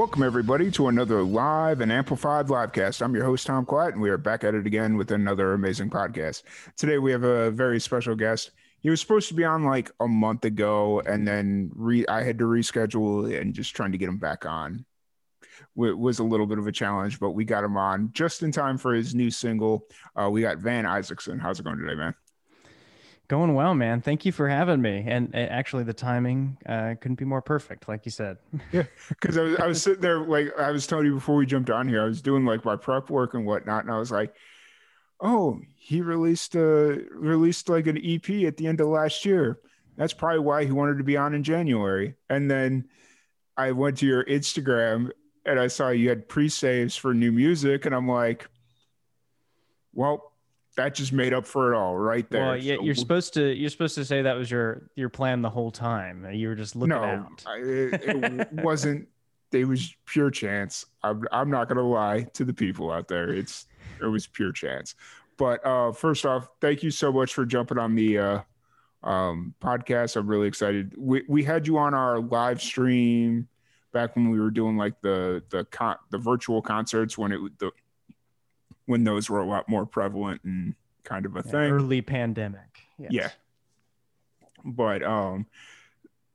Welcome, everybody, to another live and amplified livecast. I'm your host, Tom Quiet, and we are back at it again with another amazing podcast. Today, we have a very special guest. He was supposed to be on like a month ago, and then re- I had to reschedule and just trying to get him back on w- was a little bit of a challenge, but we got him on just in time for his new single. Uh, we got Van Isaacson. How's it going today, man? Going well, man. Thank you for having me. And uh, actually, the timing uh, couldn't be more perfect, like you said. Yeah, because I was I was sitting there like I was telling you before we jumped on here. I was doing like my prep work and whatnot, and I was like, "Oh, he released uh released like an EP at the end of last year. That's probably why he wanted to be on in January." And then I went to your Instagram and I saw you had pre saves for new music, and I'm like, "Well." That just made up for it all, right there. Well, yeah, So- you're supposed to you're supposed to say that was your your plan the whole time. You were just looking no, out. I, it, it wasn't. It was pure chance. I'm, I'm not gonna lie to the people out there. It's it was pure chance. But uh, first off, thank you so much for jumping on the uh, um, podcast. I'm really excited. We we had you on our live stream back when we were doing like the the con- the virtual concerts when it the when those were a lot more prevalent and kind of a Yeah, thing Early pandemic. Yes. yeah but um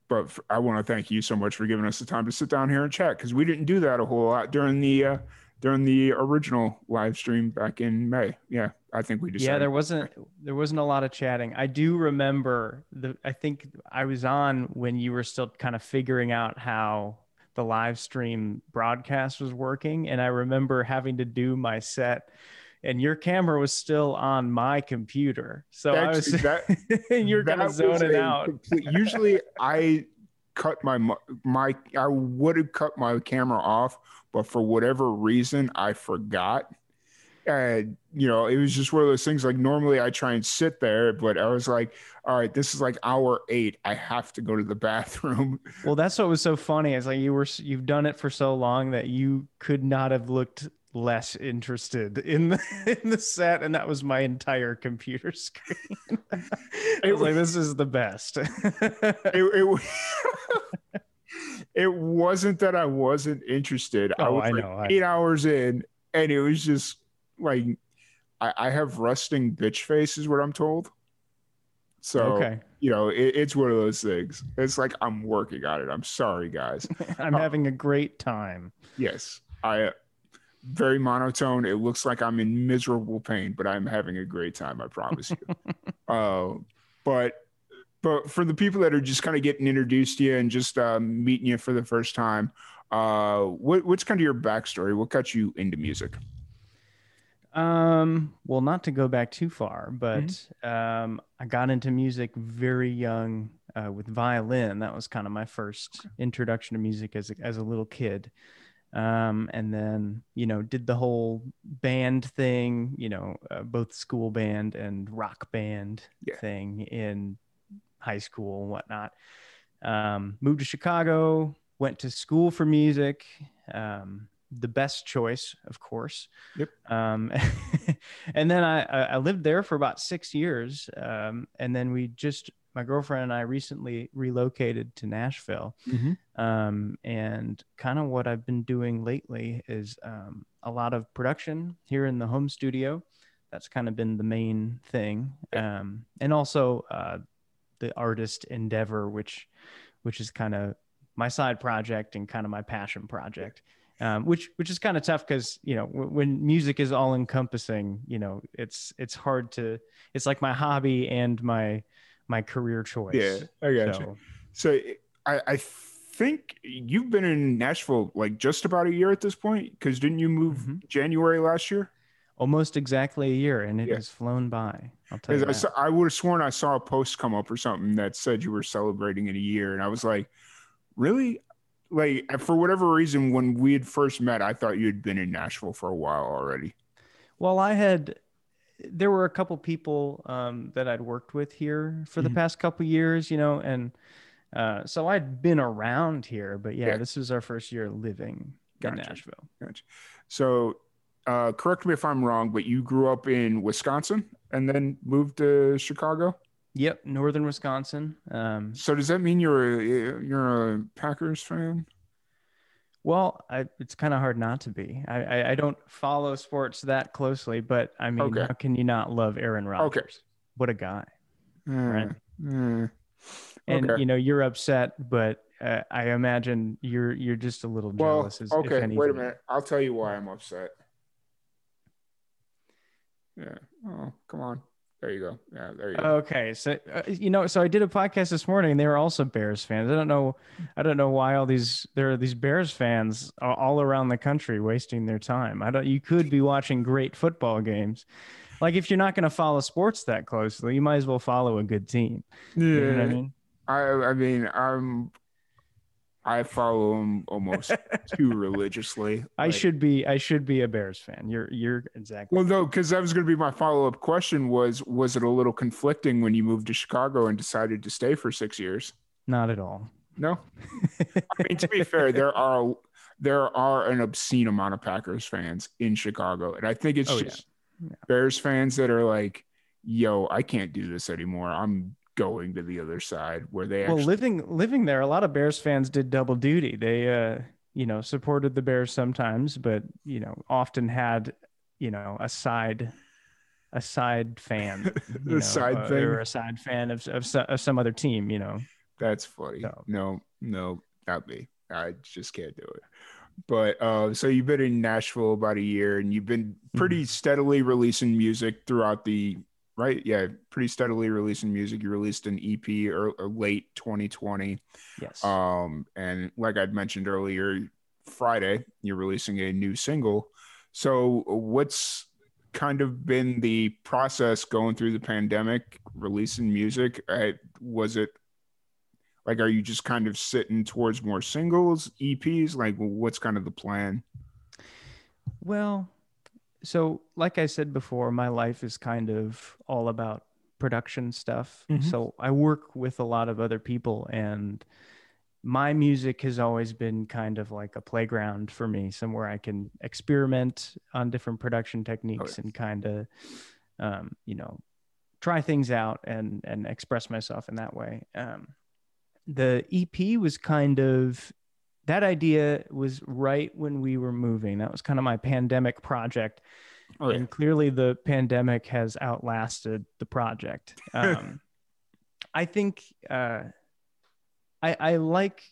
but I want to thank you so much for giving us the time to sit down here and chat because we didn't do that a whole lot during the uh during the original live stream back in may yeah i think we just yeah there wasn't there wasn't a lot of chatting i do remember the i think i was on when you were still kind of figuring out how the live stream broadcast was working and i remember having to do my set and your camera was still on my computer. So i was that- you're kind of zoning out. complete- usually i cut my my i would have cut my camera off but for whatever reason i forgot and you know it was just one of those things like normally i try and sit there but i was like all right this is like hour eight. I have to go to the bathroom. Well that's what was so funny. It's like you were you've done it for so long that you could not have looked less interested in the in the set and that was my entire computer screen. I was like this is the best. It, it, it wasn't that i wasn't interested. I Oh, was I like know, I eight hours in and it was just like I, I have resting bitch face is what i'm told. So okay. you know it, it's one of those things. It's like i'm working on it. I'm sorry guys. I'm having a great time. Yes. I very monotone. It looks like i'm in miserable pain but i'm having a great time i promise you. Uh, but but for the people that are just kind of getting introduced to you and just um, meeting you for the first time uh, what, what's kind of your backstory? What got you into music um well not to go back too far but Mm-hmm. um i got into music very young uh, with violin that was kind of my first introduction to music as a, as a little kid um, and then you know did the whole band thing you know uh, both school band and rock band Yeah. thing in high school and whatnot um, moved to chicago went to school for music um, the best choice of course Yep. um, and then I, I lived there for about six years um, and then we just my girlfriend and i recently relocated to nashville um, and kind of what I've been doing lately is um, a lot of production here in the home studio. That's kind of been the main thing, um, and also uh, the artist endeavor, which which is kind of my side project and kind of my passion project. Um, which which is kind of tough because you know w- when music is all encompassing, you know it's it's hard to it's like my hobby and my my career choice. yeah i got you So, so I, I think you've been in nashville like just about a year at this point because didn't you move Mhm. january last year almost exactly a year, and it Yeah. has flown by. I'll tell you. I, saw, I would have sworn I saw a post come up or something that said you were celebrating in a year, and I was like, really? Like for whatever reason, when we had first met, I thought you had been in Nashville for a while already. Well, I had there were a couple people um, that I'd worked with here for the Mhm. past couple years, you know, and uh, so I'd been around here, but yeah, Yeah. this was our first year living Gotcha. in Nashville. Gotcha. So, uh, correct me if I'm wrong, but you grew up in Wisconsin and then moved to Chicago. Yep, northern Wisconsin. Um, So does that mean you're a, you're a Packers fan? well, I, it's kind of hard not to be. I, I, I don't follow sports that closely, but I mean, Okay. how can you not love Aaron Rodgers? Okay. What a guy! Right? eh. And Okay. you know, you're upset, but uh, I imagine you're you're just a little Well, jealous. As, okay. Wait a minute. I'll tell you why I'm upset. Yeah. Oh, come on. There you go. Yeah, there you go. Okay, so uh, you know, so I did a podcast this morning, and they were also Bears fans. I don't know, I don't know why all these there are these Bears fans all around the country wasting their time. I don't. You could be watching great football games. Like if you're not going to follow sports that closely, you might as well follow a good team. yeah. You know what I mean? I I mean I'm I follow him almost too religiously. I Like- should be I should be a Bears fan. You're you're exactly Well, no, because that was going to be my follow up question. Was was it a little conflicting when you moved to Chicago and decided to stay for six years? not at all. No, I mean to be fair, there are there are an obscene amount of Packers fans in Chicago, and I think it's Oh, yeah. just Yeah. Bears fans that are like, "Yo, I can't do this anymore. I'm going to the other side." Where they well actually, living living there a lot of bears fans did double duty they uh you know supported the bears sometimes but you know often had you know a side a side fan you know, side uh, thing? or a side fan of, of, of some other team you know That's funny. So- No, no, not me. I just can't do it. But uh, so you've been in Nashville about a year, and you've been pretty steadily releasing music throughout the right. Yeah, pretty steadily releasing music. You released an EP or, or late 2020. yes Um, and like I'd mentioned earlier, Friday you're releasing a new single. So what's kind of been the process going through the pandemic, releasing music? Uh, was it like are you just kind of sitting towards more singles, EPs? Like what's kind of the plan? Well, so like I said before, my life is kind of all about production stuff. Mhm. So I work with a lot of other people and my music has always been kind of like a playground for me, somewhere I can experiment on different production techniques and kind of um, you know, try things out and and express myself in that way. Um, the EP was kind of that idea was right when we were moving. That was kind of my pandemic project. Oh, yeah. And clearly the pandemic has outlasted the project. Um, I think uh, I, I like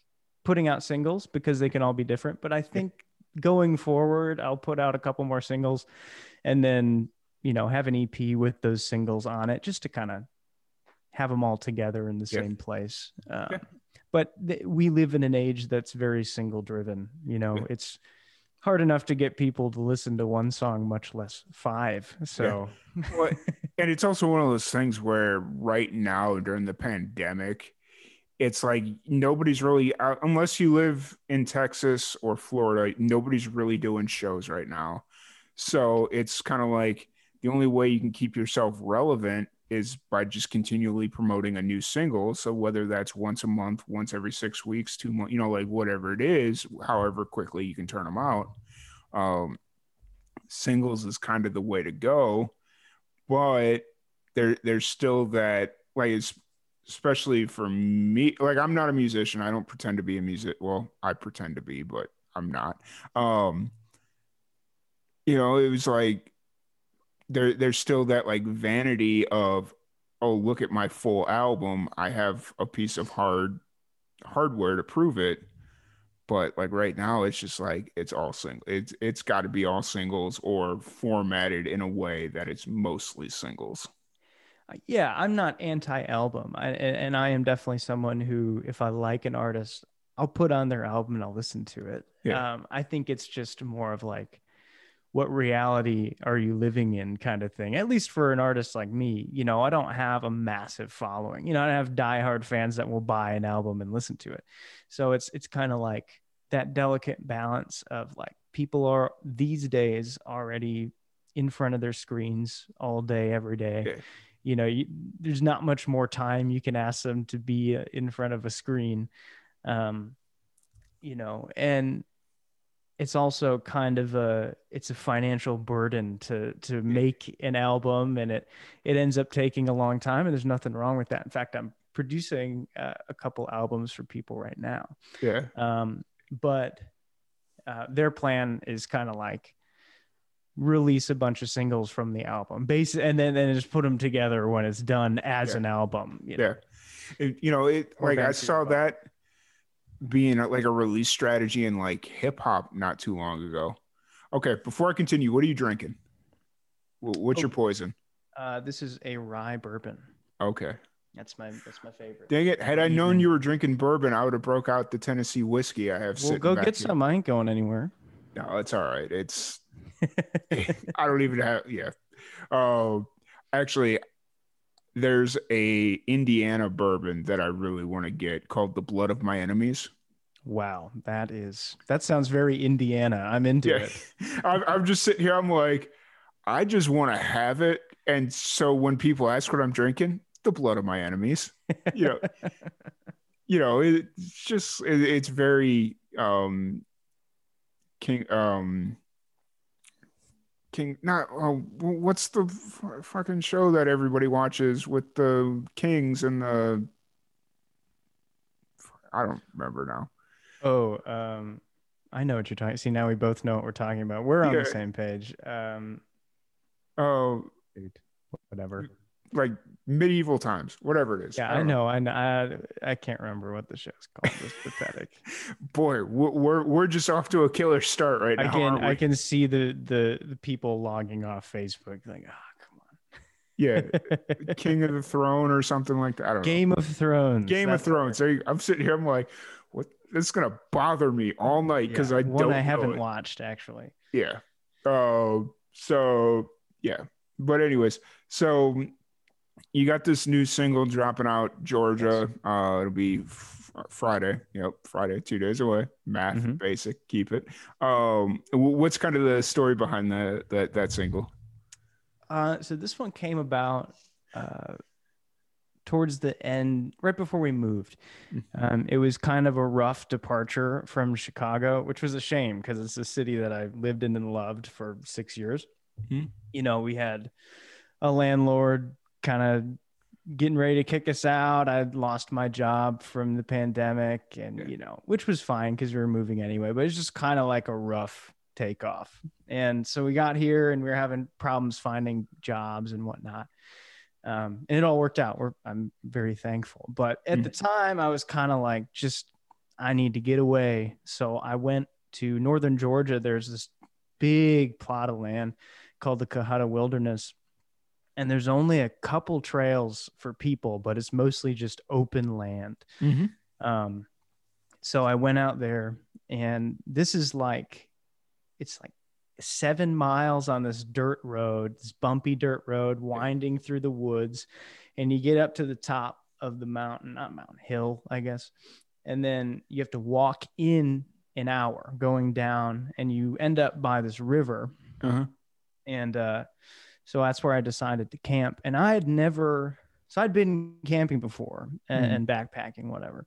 putting out singles because they can all be different, but I think going forward, I'll put out a couple more singles and then, you know, have an EP with those singles on it just to kind of have them all together in the Yeah. same place. Um, Yeah. But th- we live in an age that's very single driven. You know, Yeah. it's hard enough to get people to listen to one song, much less five. So, Well, and it's also one of those things where right now during the pandemic it's like nobody's really out unless you live in texas or florida nobody's really doing shows right now so it's kind of like the only way you can keep yourself relevant is by just continually promoting a new single. So whether that's once a month once every six weeks two months you know like whatever it is however quickly you can turn them out um singles is kind of the way to go. But there there's still that like it's especially for me like i'm not a musician. I don't pretend to be a music well i pretend to be but i'm not. Um you know it was like there there's still that like vanity of oh look at my full album i have a piece of hard hardware to prove it but like right now it's just like it's all single it's it's got to be all singles or formatted in a way that it's mostly singles yeah, I'm not anti-album, I, and, and I am definitely someone who, if I like an artist, I'll put on their album and I'll listen to it. Yeah. Um, I think it's just more of like what reality are you living in kind of thing at least for an artist like me you know i don't have a massive following you know i have diehard fans that will buy an album and listen to it. So it's it's kind of like that delicate balance of like people are these days already in front of their screens all day every day. Yeah. you know you, there's not much more time you can ask them to be uh, in front of a screen. Um you know and it's also kind of a it's a financial burden to to make an album and it it ends up taking a long time and there's nothing wrong with that. In fact i'm producing uh, a couple albums for people right now. Yeah. Um but uh, their plan is kind of like release a bunch of singles from the album. Base and then then just put them together when it's done as yeah. an album you know? yeah you know it like i saw that being like a release strategy in like hip hop not too long ago. Okay, before I continue, what are you drinking? What's oh, your poison? Uh, this is a rye bourbon. Okay. That's my that's my favorite. Dang it! Had I known you were drinking bourbon, I would have broke out the Tennessee whiskey I have. Well, go get here. some. I ain't going anywhere. No, it's all right. It's I don't even have. Yeah. Oh, uh, actually, there's a Indiana bourbon that I really want to get called the Blood of My Enemies. Wow, that is that sounds very Indiana. I'm into yeah. it. I'm, I'm just sitting here. I'm like, I just want to have it, and so when people ask what I'm drinking, the blood of my enemies. You know, you know, it's just it, it's very um, king um King. Not oh, what's the f- fucking show that everybody watches with the kings and the. I don't remember now. Oh, um, I know what you're talking. See, now we both know what we're talking about. We're on yeah. the same page. Um, oh, whatever. Like medieval times, whatever it is. Yeah, I, I know. I know. I, I can't remember what the show's called. It's pathetic. Boy, we're we're just off to a killer start right now. I can I can see the the the people logging off Facebook like, oh, come on. Yeah, King of the Throne or something like that. I don't Game know. of Thrones. Game of Thrones. I'm sitting here. I'm like, what? This is gonna bother me all night because yeah, I don't. I haven't watched actually. Yeah. Oh, uh, so yeah. But anyways, so you got this new single dropping out, Georgia. Uh, it'll be f- Friday. Yep, Friday, two days away. Math, mm-hmm. basic, keep it. Um, what's kind of the story behind the, that that single? Uh, so this one came about uh, towards the end, right before we moved. Mm-hmm. Um, it was kind of a rough departure from Chicago, which was a shame because it's a city that I lived in and loved for six years. Mm-hmm. You know, we had a landlord kind of getting ready to kick us out. I'd lost my job from the pandemic and, yeah. you know, which was fine because we were moving anyway, but it's just kind of like a rough takeoff. And so we got here and we were having problems finding jobs and whatnot. Um, and it all worked out. We're, I'm very thankful. But at mm-hmm. the time, I was kind of like, just, I need to get away. So I went to northern Georgia. There's this big plot of land called the Cohutta Wilderness and there's only a couple trails for people, but it's mostly just open land. Mm-hmm. Um, so I went out there, and this is like, it's like seven miles on this dirt road, this bumpy dirt road, winding through the woods, and you get up to the top of the mountain, not mountain hill, I guess, and then you have to walk in an hour going down, and you end up by this river, uh-huh. and uh, so that's where I decided to camp. And I had never, so I'd been camping before and, mm-hmm. and backpacking, whatever,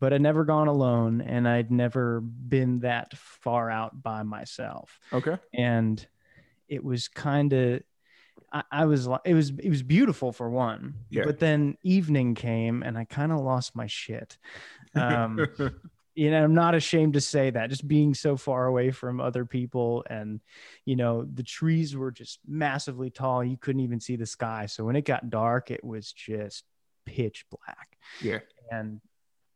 but I'd never gone alone and I'd never been that far out by myself. Okay. And it was kind of, I, I was like, it was, it was beautiful for one, yeah. but then evening came and I kind of lost my shit. Um, you know i'm not ashamed to say that just being so far away from other people and you know the trees were just massively tall. You couldn't even see the sky. So when it got dark it was just pitch black. Yeah. And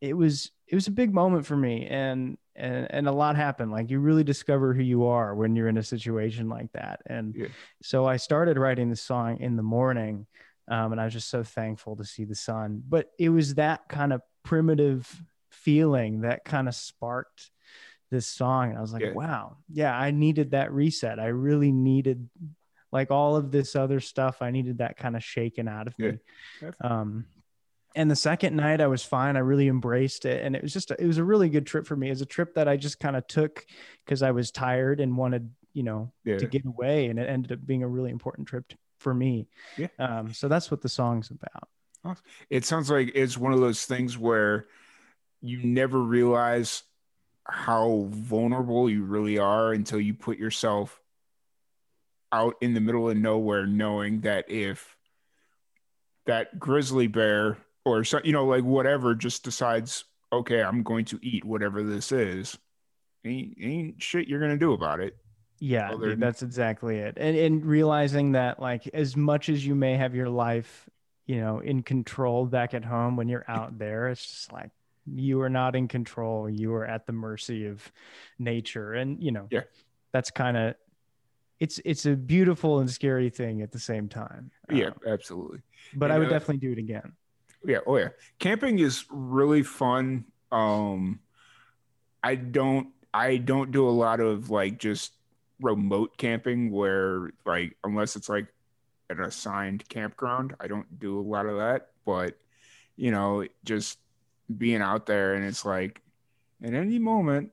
it was it was a big moment for me. And and and a lot happened. Like you really discover who you are when you're in a situation like that. And yeah. so i started writing the song in the morning um, and i was just so thankful to see the sun. But it was that kind of primitive feeling that kind of sparked this song. And I was like, Yeah. wow, yeah, I needed that reset. I really needed like all of this other stuff. I needed that kind of shaken out of Yeah. me. Um, and the second night I was fine. I really embraced it. And it was just, a, it was a really good trip for me. It was a trip that I just kind of took because I was tired and wanted, you know, Yeah. to get away. And it ended up being a really important trip t- for me. Yeah. Um, so that's what the song's about. It sounds like it's one of those things where you never realize how vulnerable you really are until you put yourself out in the middle of nowhere, knowing that if that grizzly bear or so, you know, like whatever just decides, okay, I'm going to eat whatever this is, ain't, ain't shit you're gonna do about it. Yeah, Other dude, that's exactly it. And and realizing that like as much as you may have your life, you know, in control back at home when you're out there, it's just like you are not in control. You are at the mercy of nature. And you know, Yeah. that's kind of it's it's a beautiful and scary thing at the same time. Yeah, Um, absolutely. but You I would definitely do it again. Yeah, oh yeah. Camping is really fun. Um I don't I don't do a lot of like just remote camping where like unless it's like an assigned campground, I don't do a lot of that, but you know, just being out there and it's like at any moment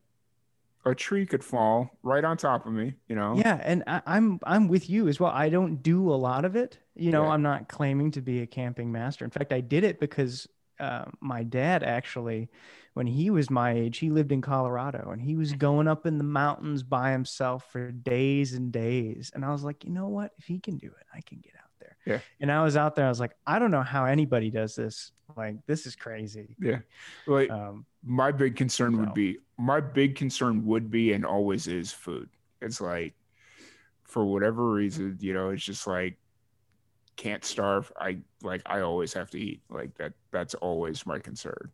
a tree could fall right on top of me, you know. Yeah, and I, I'm I'm with you as well. I don't do a lot of it. You know, Yeah. I'm not claiming to be a camping master. In fact, I did it because uh, my dad actually, when he was my age, he lived in Colorado and he was going up in the mountains by himself for days and days. And I was like, you know what? If he can do it, I can get out. Yeah. And I was out there. I was like, I don't know how anybody does this. Like, this is crazy. Yeah. Like Um, my big concern So- would be my big concern would be and always is food it's like for whatever reason you know it's just like can't starve i like i always have to eat like that that's always my concern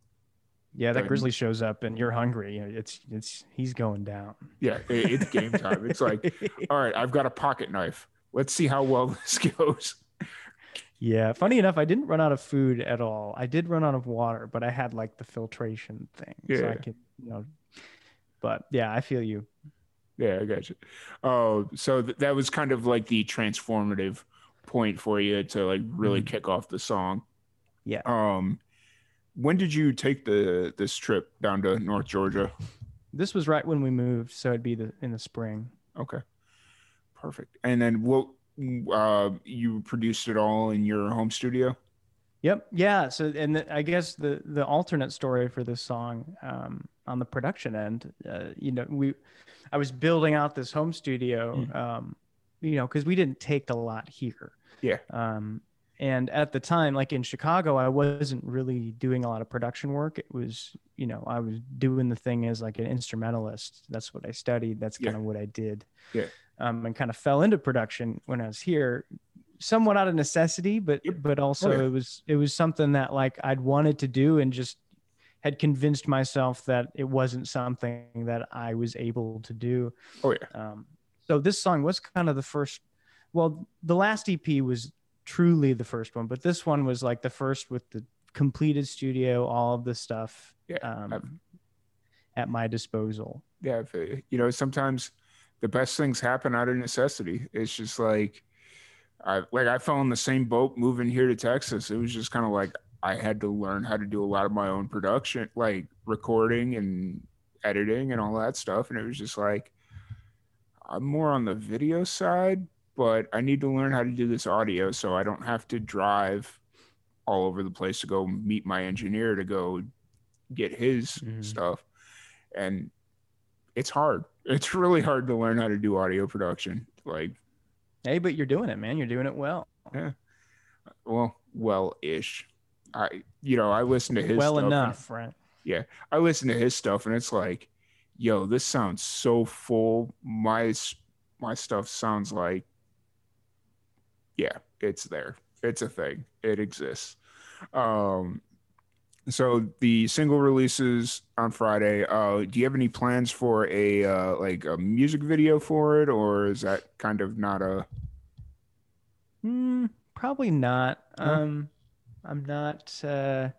yeah, that grizzly shows up and you're hungry. It's it's he's going down. yeah it's game time it's like all right i've got a pocket knife let's see how well this goes Yeah, funny enough, I didn't run out of food at all. I did run out of water, but I had like the filtration thing, so I could, you know. But yeah, I feel you. yeah i got you oh so th- that was kind of like the transformative point for you to like really Mhm. kick off the song Yeah. um when did you take the this trip down to north georgia This was right when we moved, so it'd be the in the spring. okay perfect and then what uh you produced it all in your home studio Yep. Yeah. So, and the, I guess the the alternate story for this song um, on the production end, uh, you know, we, I was building out this home studio, Mm. um, you know, because we didn't take a lot here. Yeah. Um, and at the time, like in Chicago, I wasn't really doing a lot of production work. It was, you know, I was doing the thing as like an instrumentalist. That's what I studied. That's kind of what I did. Yeah. Um, and kind of fell into production when I was here, somewhat out of necessity, but but also yeah. it was it was something that like I'd wanted to do and just had convinced myself that it wasn't something that I was able to do. oh yeah Um, so this song was kind of the first. Well, the last EP was truly the first one, but this one was like the first with the completed studio, all of the stuff Yeah, um, at my disposal. yeah you know sometimes the best things happen out of necessity. It's just like i like i fell in the same boat moving here to texas. It was just kind of like i had to learn how to do a lot of my own production like recording and editing and all that stuff. And it was just like i'm more on the video side but i need to learn how to do this audio so i don't have to drive all over the place to go meet my engineer to go get his Mhm. stuff. And it's hard it's really hard to learn how to do audio production like Hey, but you're doing it, man. You're doing it well. Yeah. Well well ish i you know i listen to his well stuff and- enough, right? Yeah. I listen to his stuff and it's like, yo, this sounds so full. My my stuff sounds like, yeah, it's there. It's a thing. It exists. Um, so the single releases on Friday. Uh, do you have any plans for a uh, like a music video for it, or is that kind of not a? Hmm, probably not. No? Um, I'm not. Uh,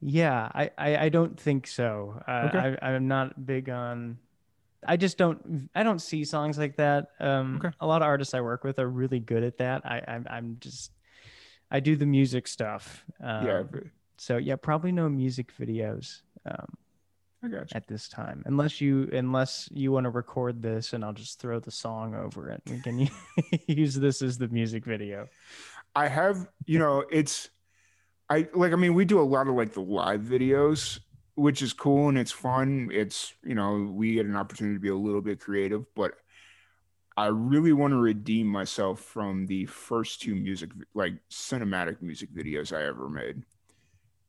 Yeah, I, I, I don't think so. Uh, Okay. I, I'm not big on. I just don't. I don't see songs like that. Um, Okay. A lot of artists I work with are really good at that. I, I'm, I'm just. I do the music stuff. Um, yeah, So yeah, probably no music videos um, I got you. at this time, unless you unless you want to record this, and I'll just throw the song over it. We can use this as the music video. I have, you know, it's I like I mean, we do a lot of like the live videos, which is cool and it's fun. It's, you know, we get an opportunity to be a little bit creative, but I really want to redeem myself from the first two music like cinematic music videos I ever made.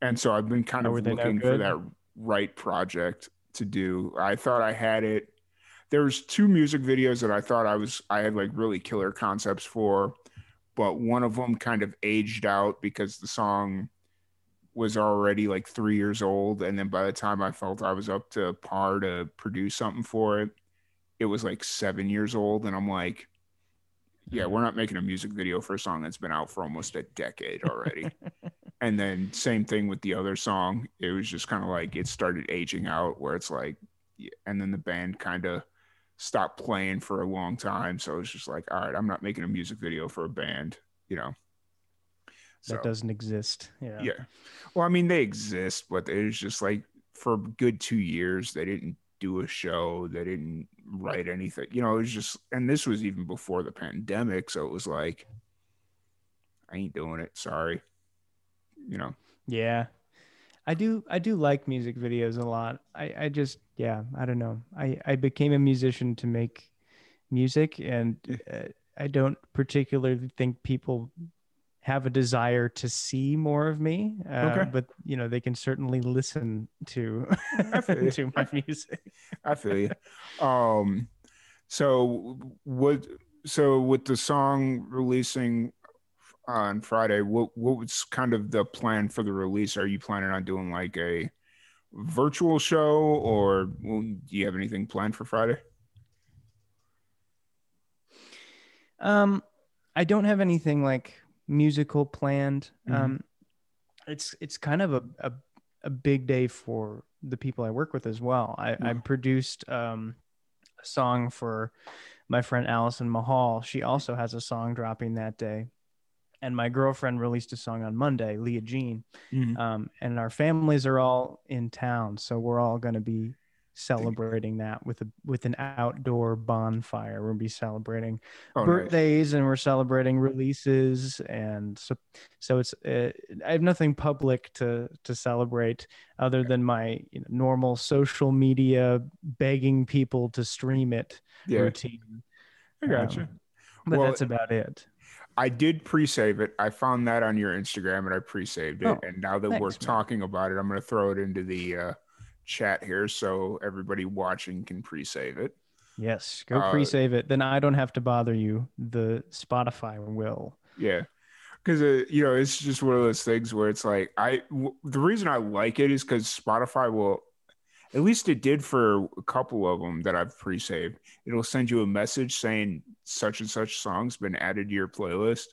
And so I've been kind of were they no looking for that right project to do. I thought I had it. There's two music videos that I thought I was I had like really killer concepts for but one of them kind of aged out because the song was already like three years old. And then by the time I felt I was up to par to produce something for it, it was like seven years old. And I'm like, yeah, we're not making a music video for a song that's been out for almost a decade already. and then same thing with the other song. It was just kind of like it started aging out where it's like, and then the band kind of stopped playing for a long time. So it's just like, all right, I'm not making a music video for a band, you know. That doesn't exist. Yeah. yeah. Well, I mean, they exist, but it was just like for a good two years, they didn't do a show, they didn't write anything. You know, it was just, and this was even before the pandemic, so it was like, I ain't doing it. Sorry. You know. Yeah. I do I do like music videos a lot. I I just yeah, I don't know. I I became a musician to make music and uh, I don't particularly think people have a desire to see more of me. Uh, Okay. but you know, they can certainly listen to to my music. I feel you. Um, so what? So with the song releasing on Friday, what what was kind of the plan for the release? Are you planning on doing like a virtual show, or do you have anything planned for Friday? Um, I don't have anything like musical planned. Mhm. Um, it's it's kind of a, a a big day for the people I work with as well. I, I produced um a song for my friend Allison Mahal. She also has a song dropping that day. And my girlfriend released a song on Monday, Leah Jean. Um, and our families are all in town, so we're all going to be celebrating that with a with an outdoor bonfire. We'll be celebrating Oh, nice. birthdays and we're celebrating releases and so so it's uh, I have nothing public to to celebrate other than my you know, normal social media begging people to stream it Yeah, routine. I got you. Um, But Well, that's about it. I did pre-save it. I found that on your Instagram and I pre-saved it. Oh, and now that we're man. talking about it, I'm going to throw it into the uh, chat here so everybody watching can pre-save it. Yes, go uh, pre-save it. Then I don't have to bother you. The Spotify will. Yeah. Because, uh, you know, it's just one of those things where it's like, I, w- the reason I like it is because Spotify will, at least it did for a couple of them that I've pre saved. It'll send you a message saying such and such song's been added to your playlist.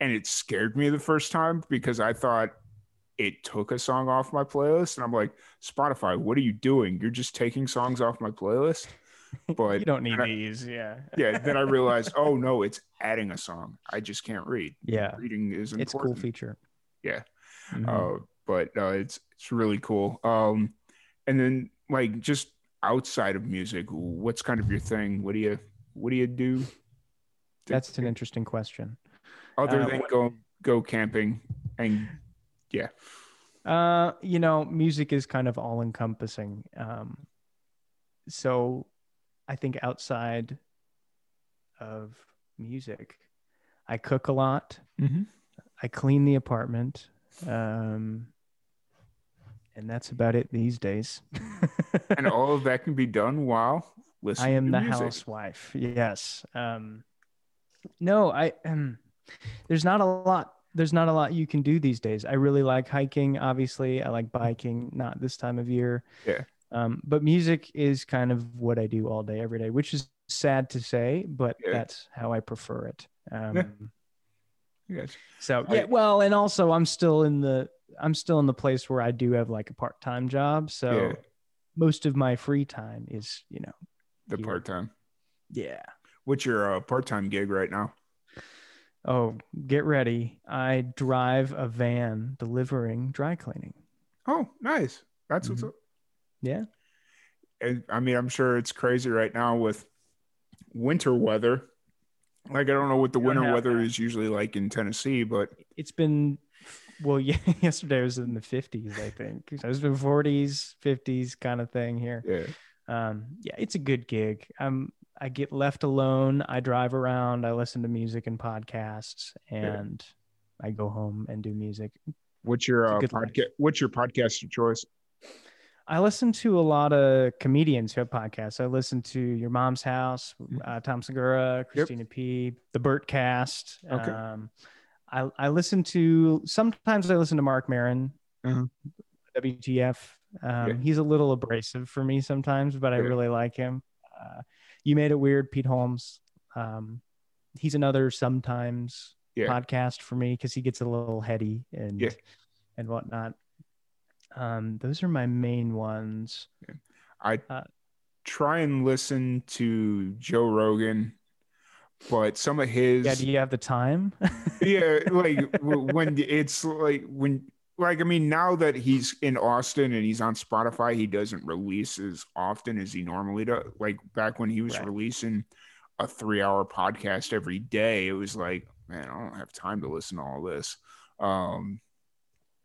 And it scared me the first time because I thought it took a song off my playlist. And I'm like, Spotify, what are you doing? You're just taking songs off my playlist. But you don't need I- these. Yeah. yeah, then I realized, oh no, it's adding a song. I just can't read. Yeah. Reading is important. It's a cool feature. Yeah. Mhm. Uh, but uh, it's it's really cool. Um, and then like just outside of music, what's kind of your thing? What do you what do you do? to- That's an interesting question. other uh, than what- go go camping and yeah. Uh, you know, music is kind of all encompassing. Um, so I think outside of music, I cook a lot. Mm-hmm. I clean the apartment. Um, and that's about it these days. And all of that can be done while listening. I am the music. housewife. Yes. Um, no, I um, there's not a lot. There's not a lot you can do these days. I really like hiking. Obviously, I like biking. Not this time of year. Yeah. Um, but music is kind of what I do all day, every day, which is sad to say, but Yeah. that's how I prefer it. Um, Yeah. I got you. So yeah, well, and also I'm still in the I'm still in the place where I do have like a part time job, so Yeah. most of my free time is you know The part time. yeah. What's your uh, part time gig right now? Oh, get ready! I drive a van delivering dry cleaning. Oh, nice. That's what's Mhm. up. Yeah, And, I mean, I'm sure it's crazy right now with winter weather. Like, I don't know what the winter weather is usually like in Tennessee, but it's been well. Yeah, yesterday was in the 50s, I think. So it's been 40s, 50s kind of thing here. yeah. um yeah it's a good gig um i get left alone i drive around i listen to music and podcasts and i go home and do music What's your uh, podcast? What's your podcast of choice? i listen to a lot of comedians who have podcasts i listen to your mom's house uh, tom segura christina p the Bertcast Okay. um i i listen to sometimes i listen to Marc Maron, Uh-huh. wtf um, Yeah. he's a little abrasive for me sometimes but i Yeah. really like him uh, you made it weird pete holmes. Um, he's another sometimes Yeah. podcast for me because he gets a little heady and Yeah. and whatnot. Um, those are my main ones. I Uh, try and listen to Joe Rogan, but some of his yeah do you have the time? Yeah, like when it's like when like I mean now that he's in Austin and he's on Spotify, he doesn't release as often as he normally does. Like back when he was Right. releasing a three-hour podcast every day, it was like, man, I don't have time to listen to all this. Um,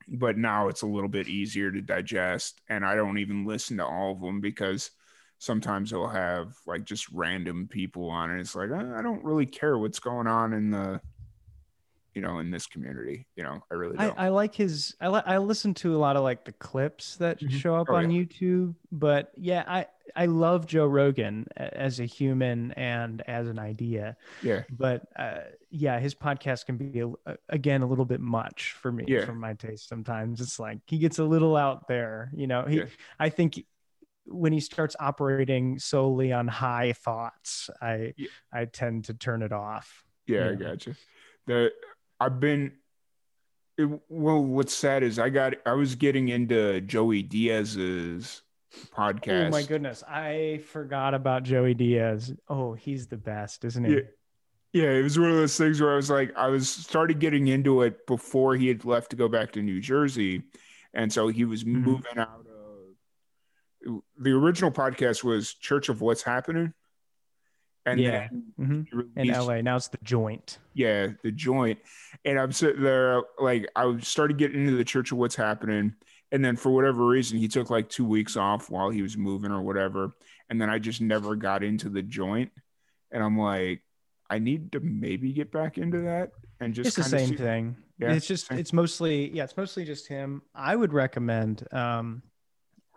but now it's a little bit easier to digest, and I don't even listen to all of them because sometimes they'll have like just random people on it. It's like "Uh, I don't really care what's going on in the you know in this community you know i really I, I like his I li- I listen to a lot of like the clips that Mhm. show up Oh, on yeah. YouTube, but yeah, I I love Joe Rogan as a human and as an idea, yeah but uh, yeah, his podcast can be a, again a little bit much for me Yeah. for my taste. Sometimes it's like he gets a little out there, you know. He Yeah. I think when he starts operating solely on high thoughts, I Yeah. I tend to turn it off. yeah i Yeah. gotcha the i've been it, well what's sad is i got i was getting into joey diaz's podcast Oh my goodness, I forgot about Joey Diaz. Oh, he's the best, isn't he? Yeah. yeah it was one of those things where i was like i was started getting into it before he had left to go back to new jersey and so he was Mhm. moving out of the original podcast was church of what's happening and Yeah. then hmm he In LA, now it's the joint. yeah, the joint. And I'm sitting there, like, I started getting into the church of what's happening. And then for whatever reason, he took like two weeks off while he was moving or whatever. And then I just never got into the joint. And I'm like, I need to maybe get back into that and just it's the same see- thing. Yeah, it's just same. it's mostly yeah, it's mostly just him. I would recommend um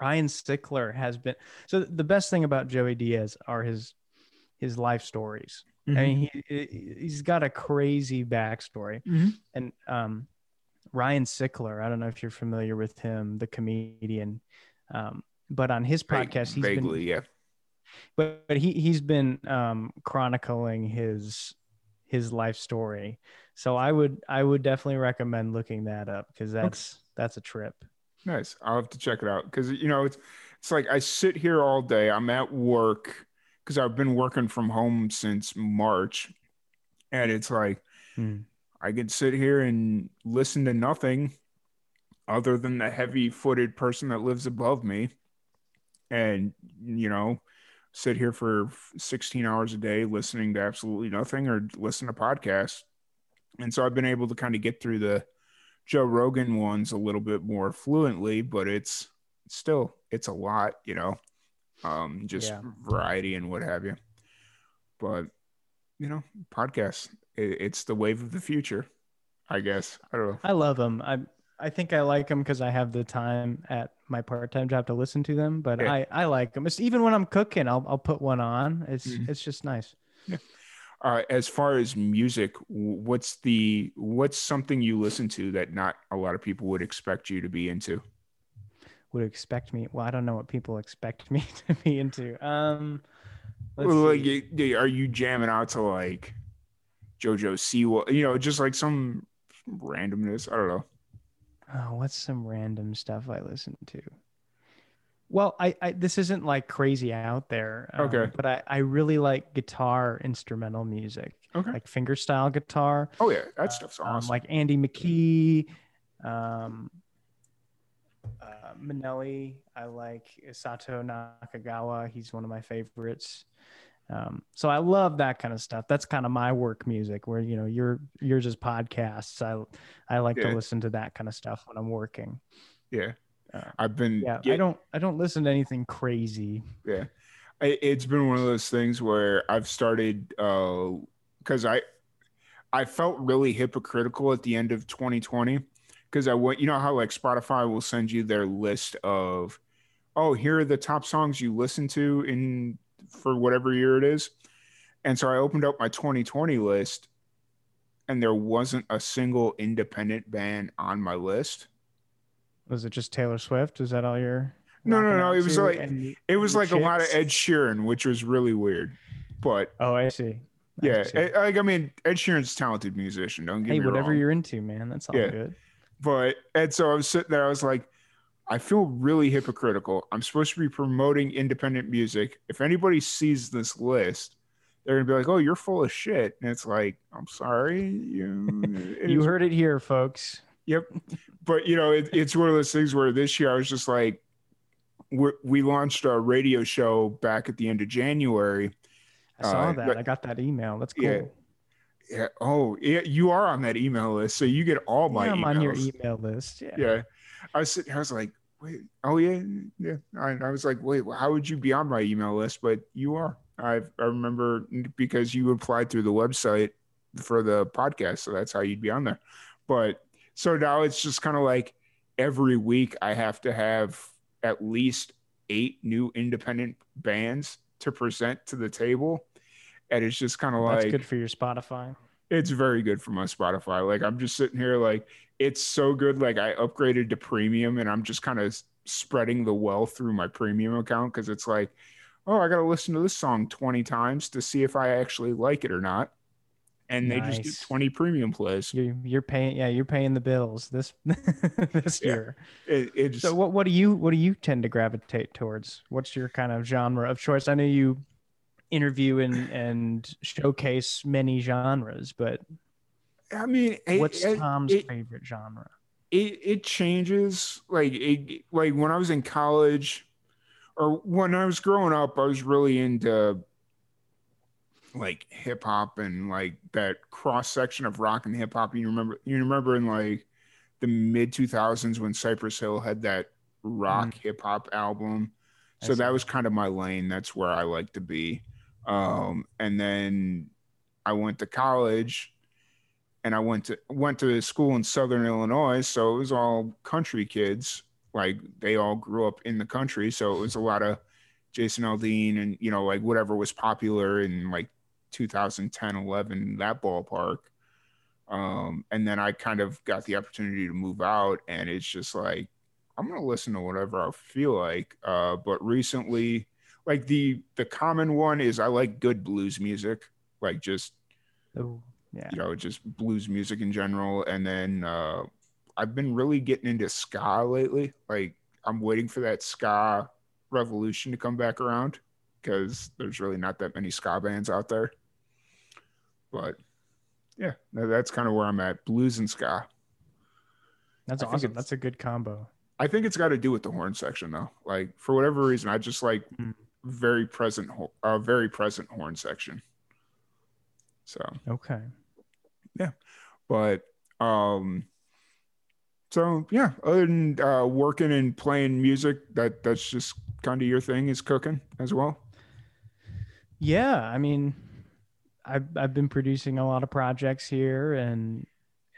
Ryan Sickler has been so the best thing about Joey Diaz are his his life stories. I Mhm. mean, he he- he's got a crazy backstory. Mhm. And um, Ryan Sickler, I don't know if you're familiar with him, the comedian, um, but on his podcast, he's vaguely, been, yeah. but, but he he's been um, chronicling his his life story. So I would I would definitely recommend looking that up because that's that's a trip. Nice. I'll have to check it out because you know it's it's like I sit here all day. I'm at work because I've been working from home since March, and it's like Hmm. I could sit here and listen to nothing other than the heavy-footed person that lives above me, and you know sit here for 16 hours a day listening to absolutely nothing or listen to podcasts. And so I've been able to kind of get through the Joe Rogan ones a little bit more fluently, but it's still it's a lot, you know. Um just Yeah. variety and what have you. But you know, podcasts, it, it's the wave of the future, I guess. I don't know. I love them. I I think I like them because I have the time at my part time job to listen to them. But Yeah. I I like them. It's even when I'm cooking, I'll I'll put one on. It's Mhm. it's just nice. Uh, as far as music, what's the what's something you listen to that not a lot of people would expect you to be into? Would expect me. Well, I don't know what people expect me to be into. Um, like, see. are you jamming out to like JoJo Siwa? You know, just like some randomness. I don't know. Oh, what's some random stuff I listen to? Well, I, I this isn't like crazy out there. um, Okay. But I, I really like guitar instrumental music, Okay. like fingerstyle guitar. Oh yeah, that stuff's um, awesome. like Andy McKee, um, uh, Manelli. I like Sato Nakagawa. He's one of my favorites. Um, so I love that kind of stuff. That's kind of my work music, where you know your yours is podcasts. I I like Yeah. to listen to that kind of stuff when I'm working. yeah, uh, I've been Yeah, I don't I don't listen to anything crazy. Yeah, I, it's been one of those things where I've started uh, because I I felt really hypocritical at the end of 2020 because I want You know how like Spotify will send you their list of oh here are the top songs you listen to in for whatever year it is, and so I opened up my 2020 list, and there wasn't a single independent band on my list. Was it just Taylor Swift? Is that all you're? No, no, no, it was like- And- It was Your like a lot of? Ed Sheeran, which was really weird, but. oh, I see. I Yeah, see. I- like I mean, Ed Sheeran's a talented musician. Don't get hey, me whatever wrong. you're into, man. That's all Yeah. good. But and so I was sitting there. I was like, I feel really hypocritical. I'm supposed to be promoting independent music. If anybody sees this list, they're gonna be like, "Oh, you're full of shit." And it's like, I'm sorry, you. You heard it here, folks. Yep. But you know, it, it's one of those things where this year I was just like, we we launched a radio show back at the end of January. I saw Uh, that. but- I got that email. That's cool. Yeah. Yeah. Oh, yeah. You are on that email list, so you get all my Yeah, I'm on your email list. Yeah. yeah i was sitting i was like wait oh yeah yeah I, I was like wait how would you be on my email list but you are i i remember because you applied through the website for the podcast so that's how you'd be on there but so now it's just kind of like every week i have to have at least eight new independent bands to present to the table and it's just kind of That's like good for your Spotify. it's very good for my Spotify. Like I'm just sitting here, like it's so good. Like I upgraded to premium, and I'm just kind of spreading the wealth through my premium account because it's like, oh, I got to listen to this song 20 times to see if I actually like it or not. And they just do 20 premium plays. You're you're paying. Yeah, you're paying the bills this this Yeah. year. It, it just, So what what do you what do you tend to gravitate towards? What's your kind of genre of choice? I know you interview and and showcase many genres, but I mean, it, what's it, Tom's it- favorite genre? it it changes like it like when i was in college or when i was growing up i was really into like hip hop and like that cross section of rock and hip hop you remember you remember in like the mid 2000s when cypress hill had that rock mm. hip hop album? So that was kind of my lane. That's where i like to be um and then i went to college and I went to went to a school in Southern Illinois, so it was all country kids. Like they all grew up in the country, so it was a lot of Jason Aldean and you know like whatever was popular in like 2010, 11, that ballpark. Um, and then I kind of got the opportunity to move out, and it's just like I'm gonna listen to whatever I feel like. Uh, but recently, like the the common one is I like good blues music, like just Oh, yeah. you know, just blues music in general. And then uh, I've been really getting into ska lately. Like I'm waiting for that ska revolution to come back around because there's really not that many ska bands out there. But yeah, that's kind of where I'm at. Blues and ska. That's I awesome. That's a good combo. I think it's got to do with the horn section though. Like for whatever reason, I just like Mm. Very present, uh, very present horn section. So Okay. Yeah, but um so yeah other than uh working and playing music that that's just kind of your thing is cooking as well Yeah, I mean, I've I've been producing a lot of projects here, and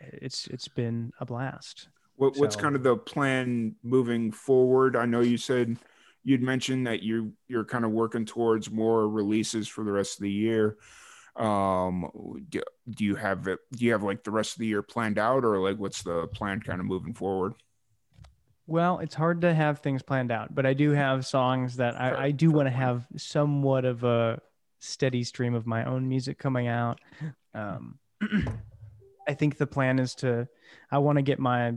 it's it's been a blast. what, what's kind of the plan moving forward i know you said you'd mentioned that you you're kind of working towards more releases for the rest of the year. Um do, do you have it do you have like the rest of the year planned out or like what's the plan kind of moving forward? Well, it's hard to have things planned out, but I do have songs that Fair- I, I do want to have somewhat of a steady stream of my own music coming out. Um, I think the plan is to, I want to get my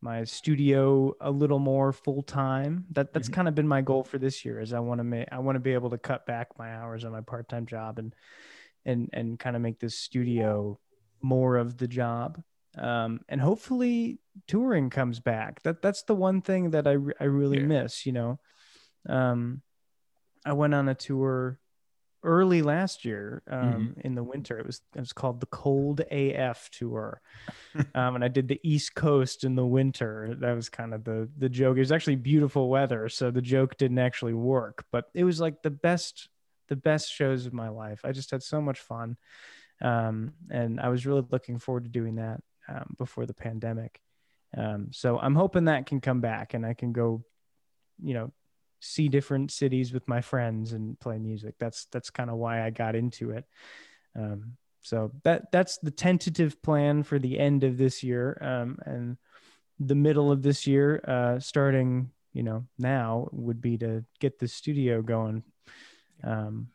my studio a little more full time. That that's Mhm. kind of been my goal for this year. Is I want to make I want to be able to cut back my hours on my part time job and and and kind of make this studio more of the job. Um, and hopefully touring comes back. That that's the one thing that I I really Yeah. miss. You know, um, I went on a tour early last year um, in the winter. It was it was called the Cold AF tour, um, and I did the East Coast in the winter. That was kind of the the joke. It was actually beautiful weather, so the joke didn't actually work. But it was like the best the best shows of my life. I just had so much fun, um, and I was really looking forward to doing that um, before the pandemic. Um, so I'm hoping that can come back, and I can go, you know, see different cities with my friends and play music. That's that's kind of why I got into it. Um, so that that's the tentative plan for the end of this year um, and the middle of this year, uh, starting you know now would be to get the studio going. Um,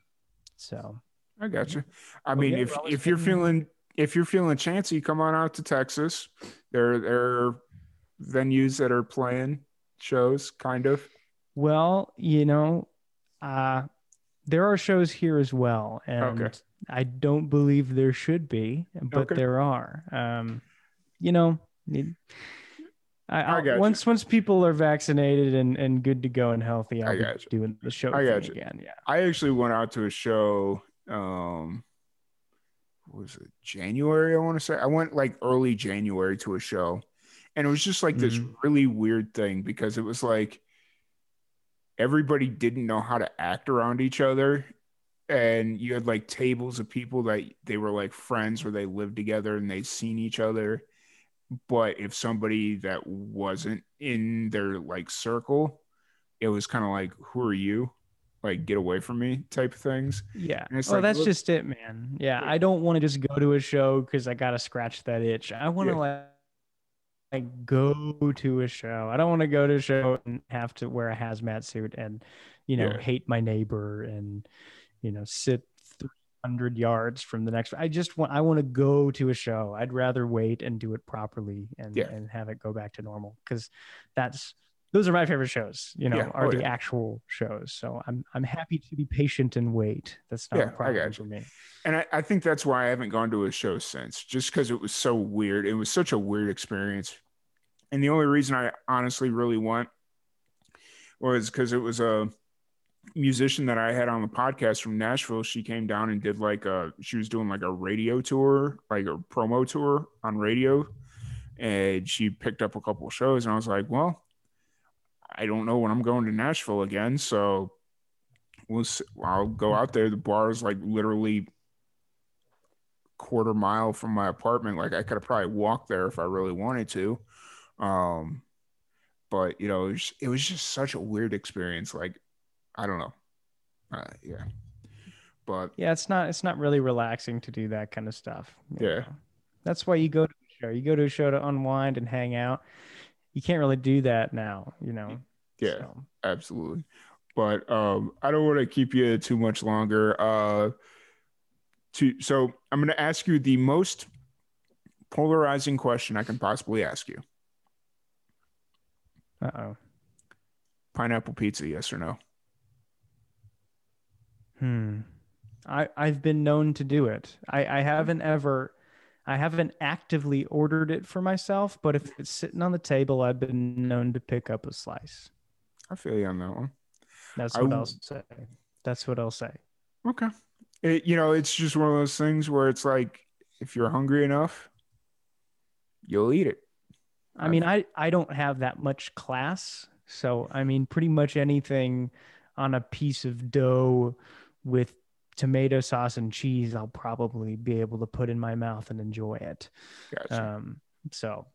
so I got you. I Well, mean, yeah, if if you're feeling if you're feeling chancy, come on out to Texas. There there are venues that are playing shows, kind of. Well, you know, uh, there are shows here as well, and Okay. I don't believe there should be, but Okay. there are. Um, you know, it- I, I got you. once once people are vaccinated and, and good to go and healthy, I'll I be you. doing the show I got you. again. Yeah. I actually went out to a show. Um, was it January? I want to say I went like early January to a show, and it was just like this Mhm. really weird thing because it was like everybody didn't know how to act around each other. And you had like tables of people that they were like friends where they lived together and they'd seen each other. But if somebody that wasn't in their like circle, it was kind of like, who are you? Like, get away from me type of things. Yeah. Well, like, that's look- just it, man. Yeah. I don't want to just go to a show because I got to scratch that itch. I want to Yeah. like, like go to a show. I don't want to go to a show and have to wear a hazmat suit and, you know, Yeah. hate my neighbor and, you know, sit 300 yards from the next. I just want, I want to go to a show. I'd rather wait and do it properly and, Yeah. and have it go back to normal because that's, those are my favorite shows, you know, Yeah. are Oh, the yeah. actual shows. So I'm I'm happy to be patient and wait. That's not Yeah, a problem for me. And I, I think that's why I haven't gone to a show since, just because it was so weird. It was such a weird experience. And the only reason I honestly really went was because it was a musician that I had on the podcast from Nashville. She came down and did like a, she was doing like a radio tour, like a promo tour on radio. And she picked up a couple of shows. And I was like, well, I don't know when I'm going to Nashville again. So we'll, s- I'll go out there. The bar is like literally quarter mile from my apartment. Like I could have probably walked there if I really wanted to. Um, but you know, it was, it was just such a weird experience. Like, I don't know. Uh, yeah. But Yeah, it's not it's not really relaxing to do that kind of stuff. Yeah. know. That's why you go to a show. You go to a show to unwind and hang out. You can't really do that now, you know. yeah, So, absolutely. But um, I don't want to keep you too much longer. Uh, to so I'm going to ask you the most polarizing question I can possibly ask you: uh-oh. pineapple pizza, yes or no? Hmm. I I've been known to do it. I I haven't ever I haven't actively ordered it for myself, but if it's sitting on the table, I've been known to pick up a slice. I feel you on that one. That's what I, will say. That's what I'll say. Okay. It, you know, it's just one of those things where it's like, if you're hungry enough, you'll eat it. I mean, I I don't have that much class, so I mean, pretty much anything on a piece of dough with tomato sauce and cheese, I'll probably be able to put in my mouth and enjoy it. Gotcha. Um, so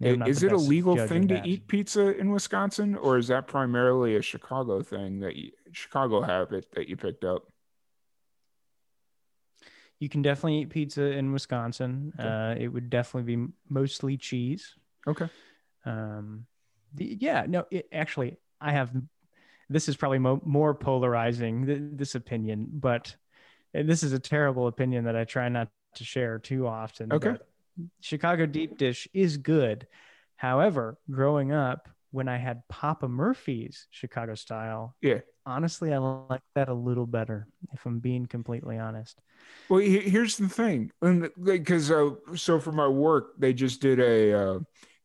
is it a legal thing to eat pizza in Wisconsin, or is that primarily a Chicago thing that you, Chicago habit that you picked up? You can definitely eat pizza in Wisconsin. Okay. Uh, it would definitely be mostly cheese. Okay. Um, the, yeah, no, it, actually, I have. This is probably mo- more polarizing th- this opinion, but and this is a terrible opinion that I try not to share too often. Okay. Chicago deep dish is good. However, growing up, when I had Papa Murphy's Chicago style, Yeah. honestly, I like that a little better, if I'm being completely honest. Well, here's the thing, and because uh, so for my work, they just did a uh,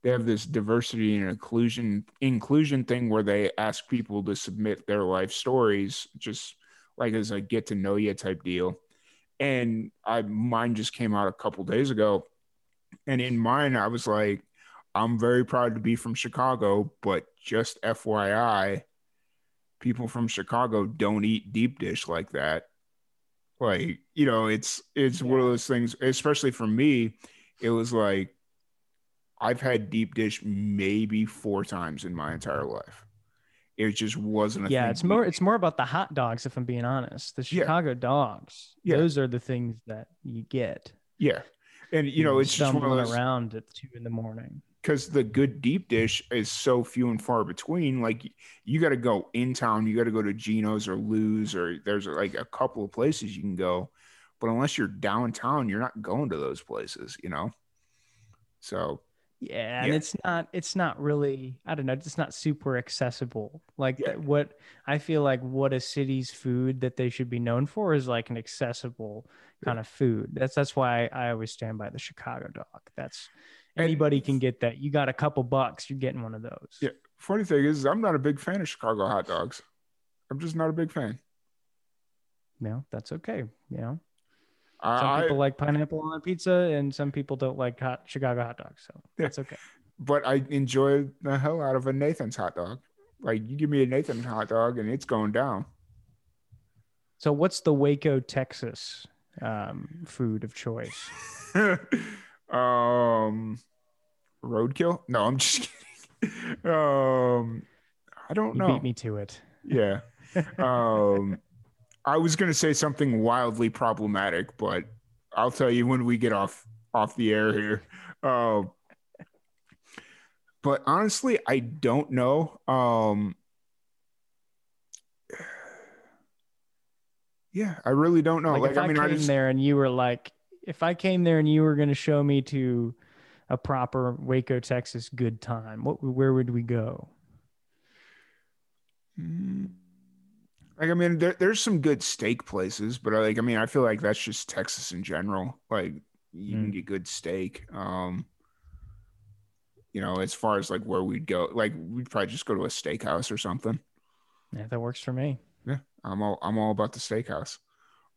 they have this diversity and inclusion inclusion thing where they ask people to submit their life stories, just like as a get to know you type deal. And I mine just came out a couple days ago, and in mine I was like, I'm very proud to be from Chicago, but just FYI, people from Chicago don't eat deep dish like that. Like you know it's it's one of those things especially for me it was like i've had deep dish maybe four times in my entire life it just wasn't a yeah, thing it's more it's more about the hot dogs, if I'm being honest. The Yeah. Chicago dogs, Yeah. those are the things that you get. yeah and you know it's just one stumbling of those around at two in the morning. because the good deep dish is so few and far between like you got to go in town you got to go to gino's or lou's or there's like a couple of places you can go but unless you're downtown you're not going to those places you know so Yeah, and Yeah. it's not it's not really I don't know, it's not super accessible. Like Yeah. what I feel like what a city's food that they should be known for is like an accessible kind of food. That's that's why I always stand by the Chicago dog. That's anybody can get that. You got a couple bucks, you're getting one of those. Yeah. Funny thing is, I'm not a big fan of Chicago hot dogs. I'm just not a big fan. No, that's okay. You know, some I- people like pineapple on pizza, and some people don't like hot Chicago hot dogs. So that's okay. but I enjoy the hell out of a Nathan's hot dog. Like you give me a Nathan's hot dog and it's going down. So what's the Waco, Texas um, food of choice? um, roadkill? No, I'm just kidding. Um, I don't You know. beat me to it. Yeah. Um, I was gonna say something wildly problematic, but I'll tell you when we get off off the air here. Uh, but honestly, I don't know. Um, yeah, I really don't know. like, Like, if I I, mean, came I just there and you were like, if I came there and you were going to show me to a proper Waco, Texas good time, what where would we go? Mm. Like I mean, there, there's some good steak places, but like I mean, I feel like that's just Texas in general. Like you can Mm. get good steak. Um, you know, as far as like where we'd go, like we'd probably just go to a steakhouse or something. Yeah, that works for me. Yeah, I'm all I'm all about the steakhouse.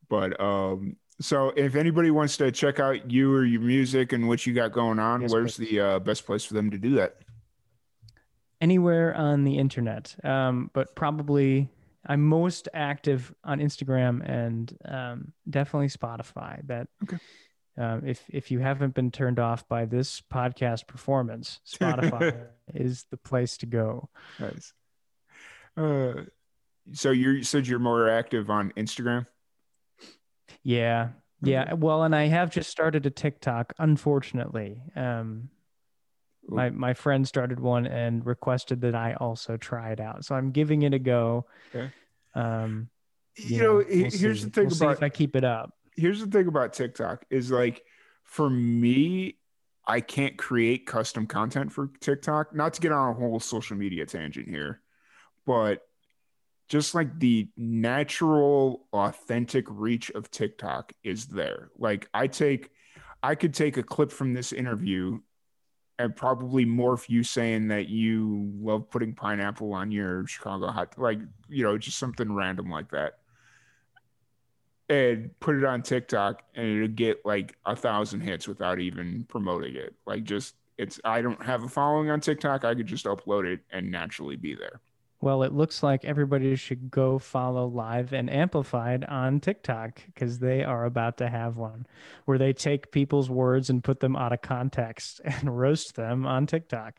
But um, so if anybody wants to check out you or your music and what you got going on, Yes, where's please. the uh, best place for them to do that? Anywhere on the internet, um, but probably I'm most active on Instagram and um, definitely Spotify. That Okay. um, if if you haven't been turned off by this podcast performance, Spotify is the place to go. Nice. Uh, so you're you said you're more active on Instagram. Yeah. Yeah. Well, and I have just started a TikTok, unfortunately. Um, my my friend started one and requested that I also try it out. So I'm giving it a go. Okay. Um, you know, he- we'll here's see. the thing We'll see about if I keep it up. here's the thing about TikTok is like for me, I can't create custom content for TikTok. Not to get on a whole social media tangent here, but just like the natural, authentic reach of TikTok is there. Like I take, I could take a clip from this interview and probably morph you saying that you love putting pineapple on your Chicago hot, like you know, just something random like that and put it on TikTok and it'll get like a thousand hits without even promoting it. Like just it's I don't have a following on TikTok. I could just upload it and naturally be there. Well, it looks like everybody should go follow Live and Amplified on TikTok because they are about to have one where they take people's words and put them out of context and roast them on TikTok.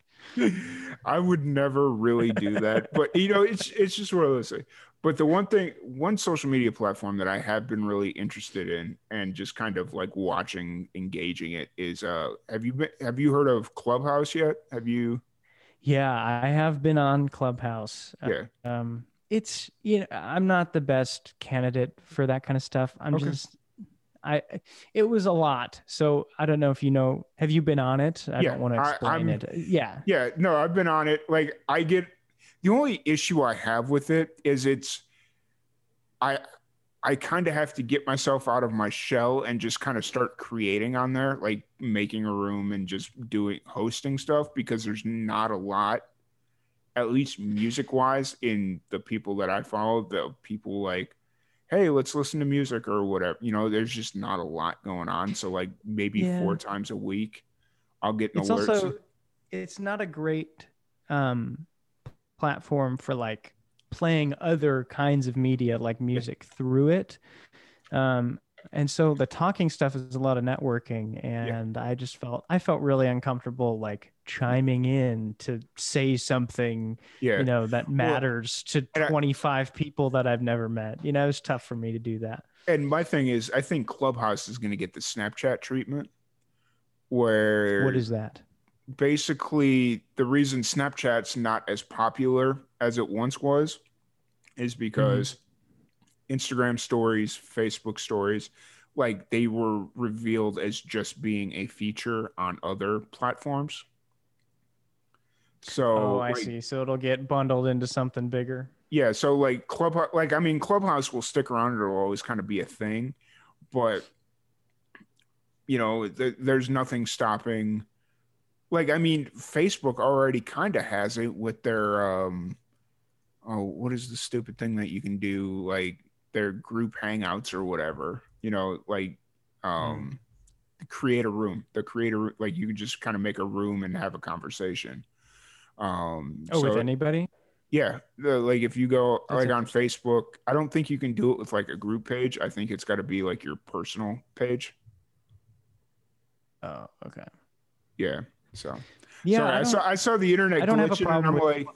I would never really do that, but you know, it's it's just one of those things. But the one thing, one social media platform that I have been really interested in and just kind of like watching, engaging it is uh have you been have you heard of Clubhouse yet? Have you Yeah, I have been on Clubhouse. Uh, yeah. Um, it's you know I'm not the best candidate for that kind of stuff. I'm Okay. just I it was a lot. So I don't know if you know. Have you been on it? I Yeah, don't want to explain I'm- it. Yeah. Yeah, no, I've been on it. Like I get the only issue I have with it is it's I I kind of have to get myself out of my shell and just kind of start creating on there, like making a room and just doing hosting stuff because there's not a lot at least music wise in the people that I follow, the people like hey, let's listen to music or whatever. You know, there's just not a lot going on. So like maybe Yeah. four times a week I'll get an It's alert. also it's not a great um platform for like playing other kinds of media like music through it. Um and so the talking stuff is a lot of networking and I just felt I felt really uncomfortable like chiming in to say something yeah. you know that matters to and I- 25 people that I've never met. You know, it's tough for me to do that. and my thing is, I think Clubhouse is going to get the Snapchat treatment, where What is that? basically the reason Snapchat's not as popular as it once was is because Instagram stories, Facebook stories, like they were revealed as just being a feature on other platforms. So, Oh, I like, see. So it'll get bundled into something bigger. yeah, so like Clubhouse, like I mean, Clubhouse will stick around; it'll always kind of be a thing, but you know, th- there's nothing stopping. Like, I mean, Facebook already kind of has it with their um, oh, what is the stupid thing that you can do, like their group hangouts or whatever? You know, like um, create a room. The creator, like you just kind of make a room and have a conversation. Um, Oh, with anybody? yeah, the, like if you go That's like on Facebook, I don't think you can do it with like a group page. I think it's got to be like your personal page. Oh, okay. Yeah. So Yeah, Sorry, I I, saw I saw the internet I don't have a glitching, and I'm like,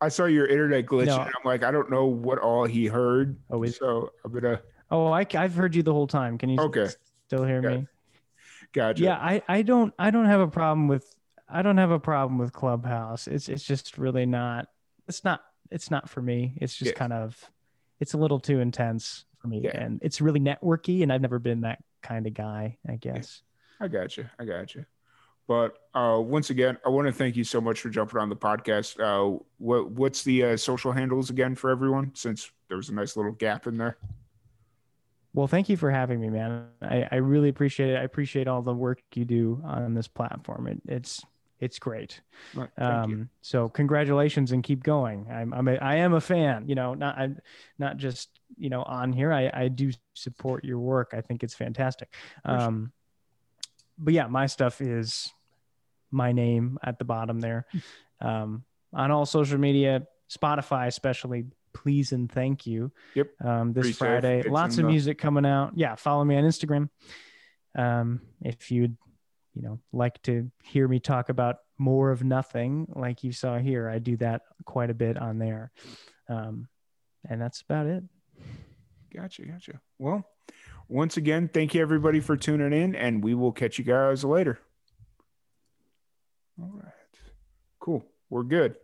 I saw your internet glitching, No. and I'm like, I don't know what all he heard. Oh, is- so I'm gonna Oh, I, have heard you the whole time. Can you Okay. still hear me? gotcha. Yeah, I, I don't I don't have a problem with I don't have a problem with Clubhouse. It's it's just really not it's not it's not for me. It's just Yeah. kind of it's a little too intense for me Yeah. and it's really networky and I've never been that kind of guy, I guess. I got you. I got you. But uh, once again, I want to thank you so much for jumping on the podcast. Uh, what what's the uh, social handles again for everyone? Since there was a nice little gap in there. Well, thank you for having me, man. I, I really appreciate it. I appreciate all the work you do on this platform. It, it's it's great. Right, Um, so congratulations and keep going. I'm, I'm a, I am a fan, you know, not, I'm not just, you know, on here. I, I do support your work. I think it's fantastic. Um, but yeah, my stuff is my name at the bottom there. Um, on all social media, Spotify, especially please and thank you. Yep. Um, this. Friday, lots of the- music coming out. Yeah. Follow me on Instagram. Um, if you'd, you know, like to hear me talk about more of nothing like you saw here, I do that quite a bit on there. Um, and that's about it. Gotcha. Gotcha. Well, once again, thank you everybody for tuning in, and we will catch you guys later. All right. Cool. We're good.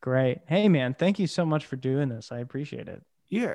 Great. Hey, man, thank you so much for doing this. I appreciate it. Yeah.